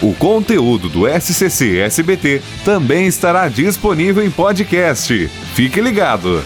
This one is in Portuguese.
O conteúdo do SCC SBT também estará disponível em podcast. Fique ligado!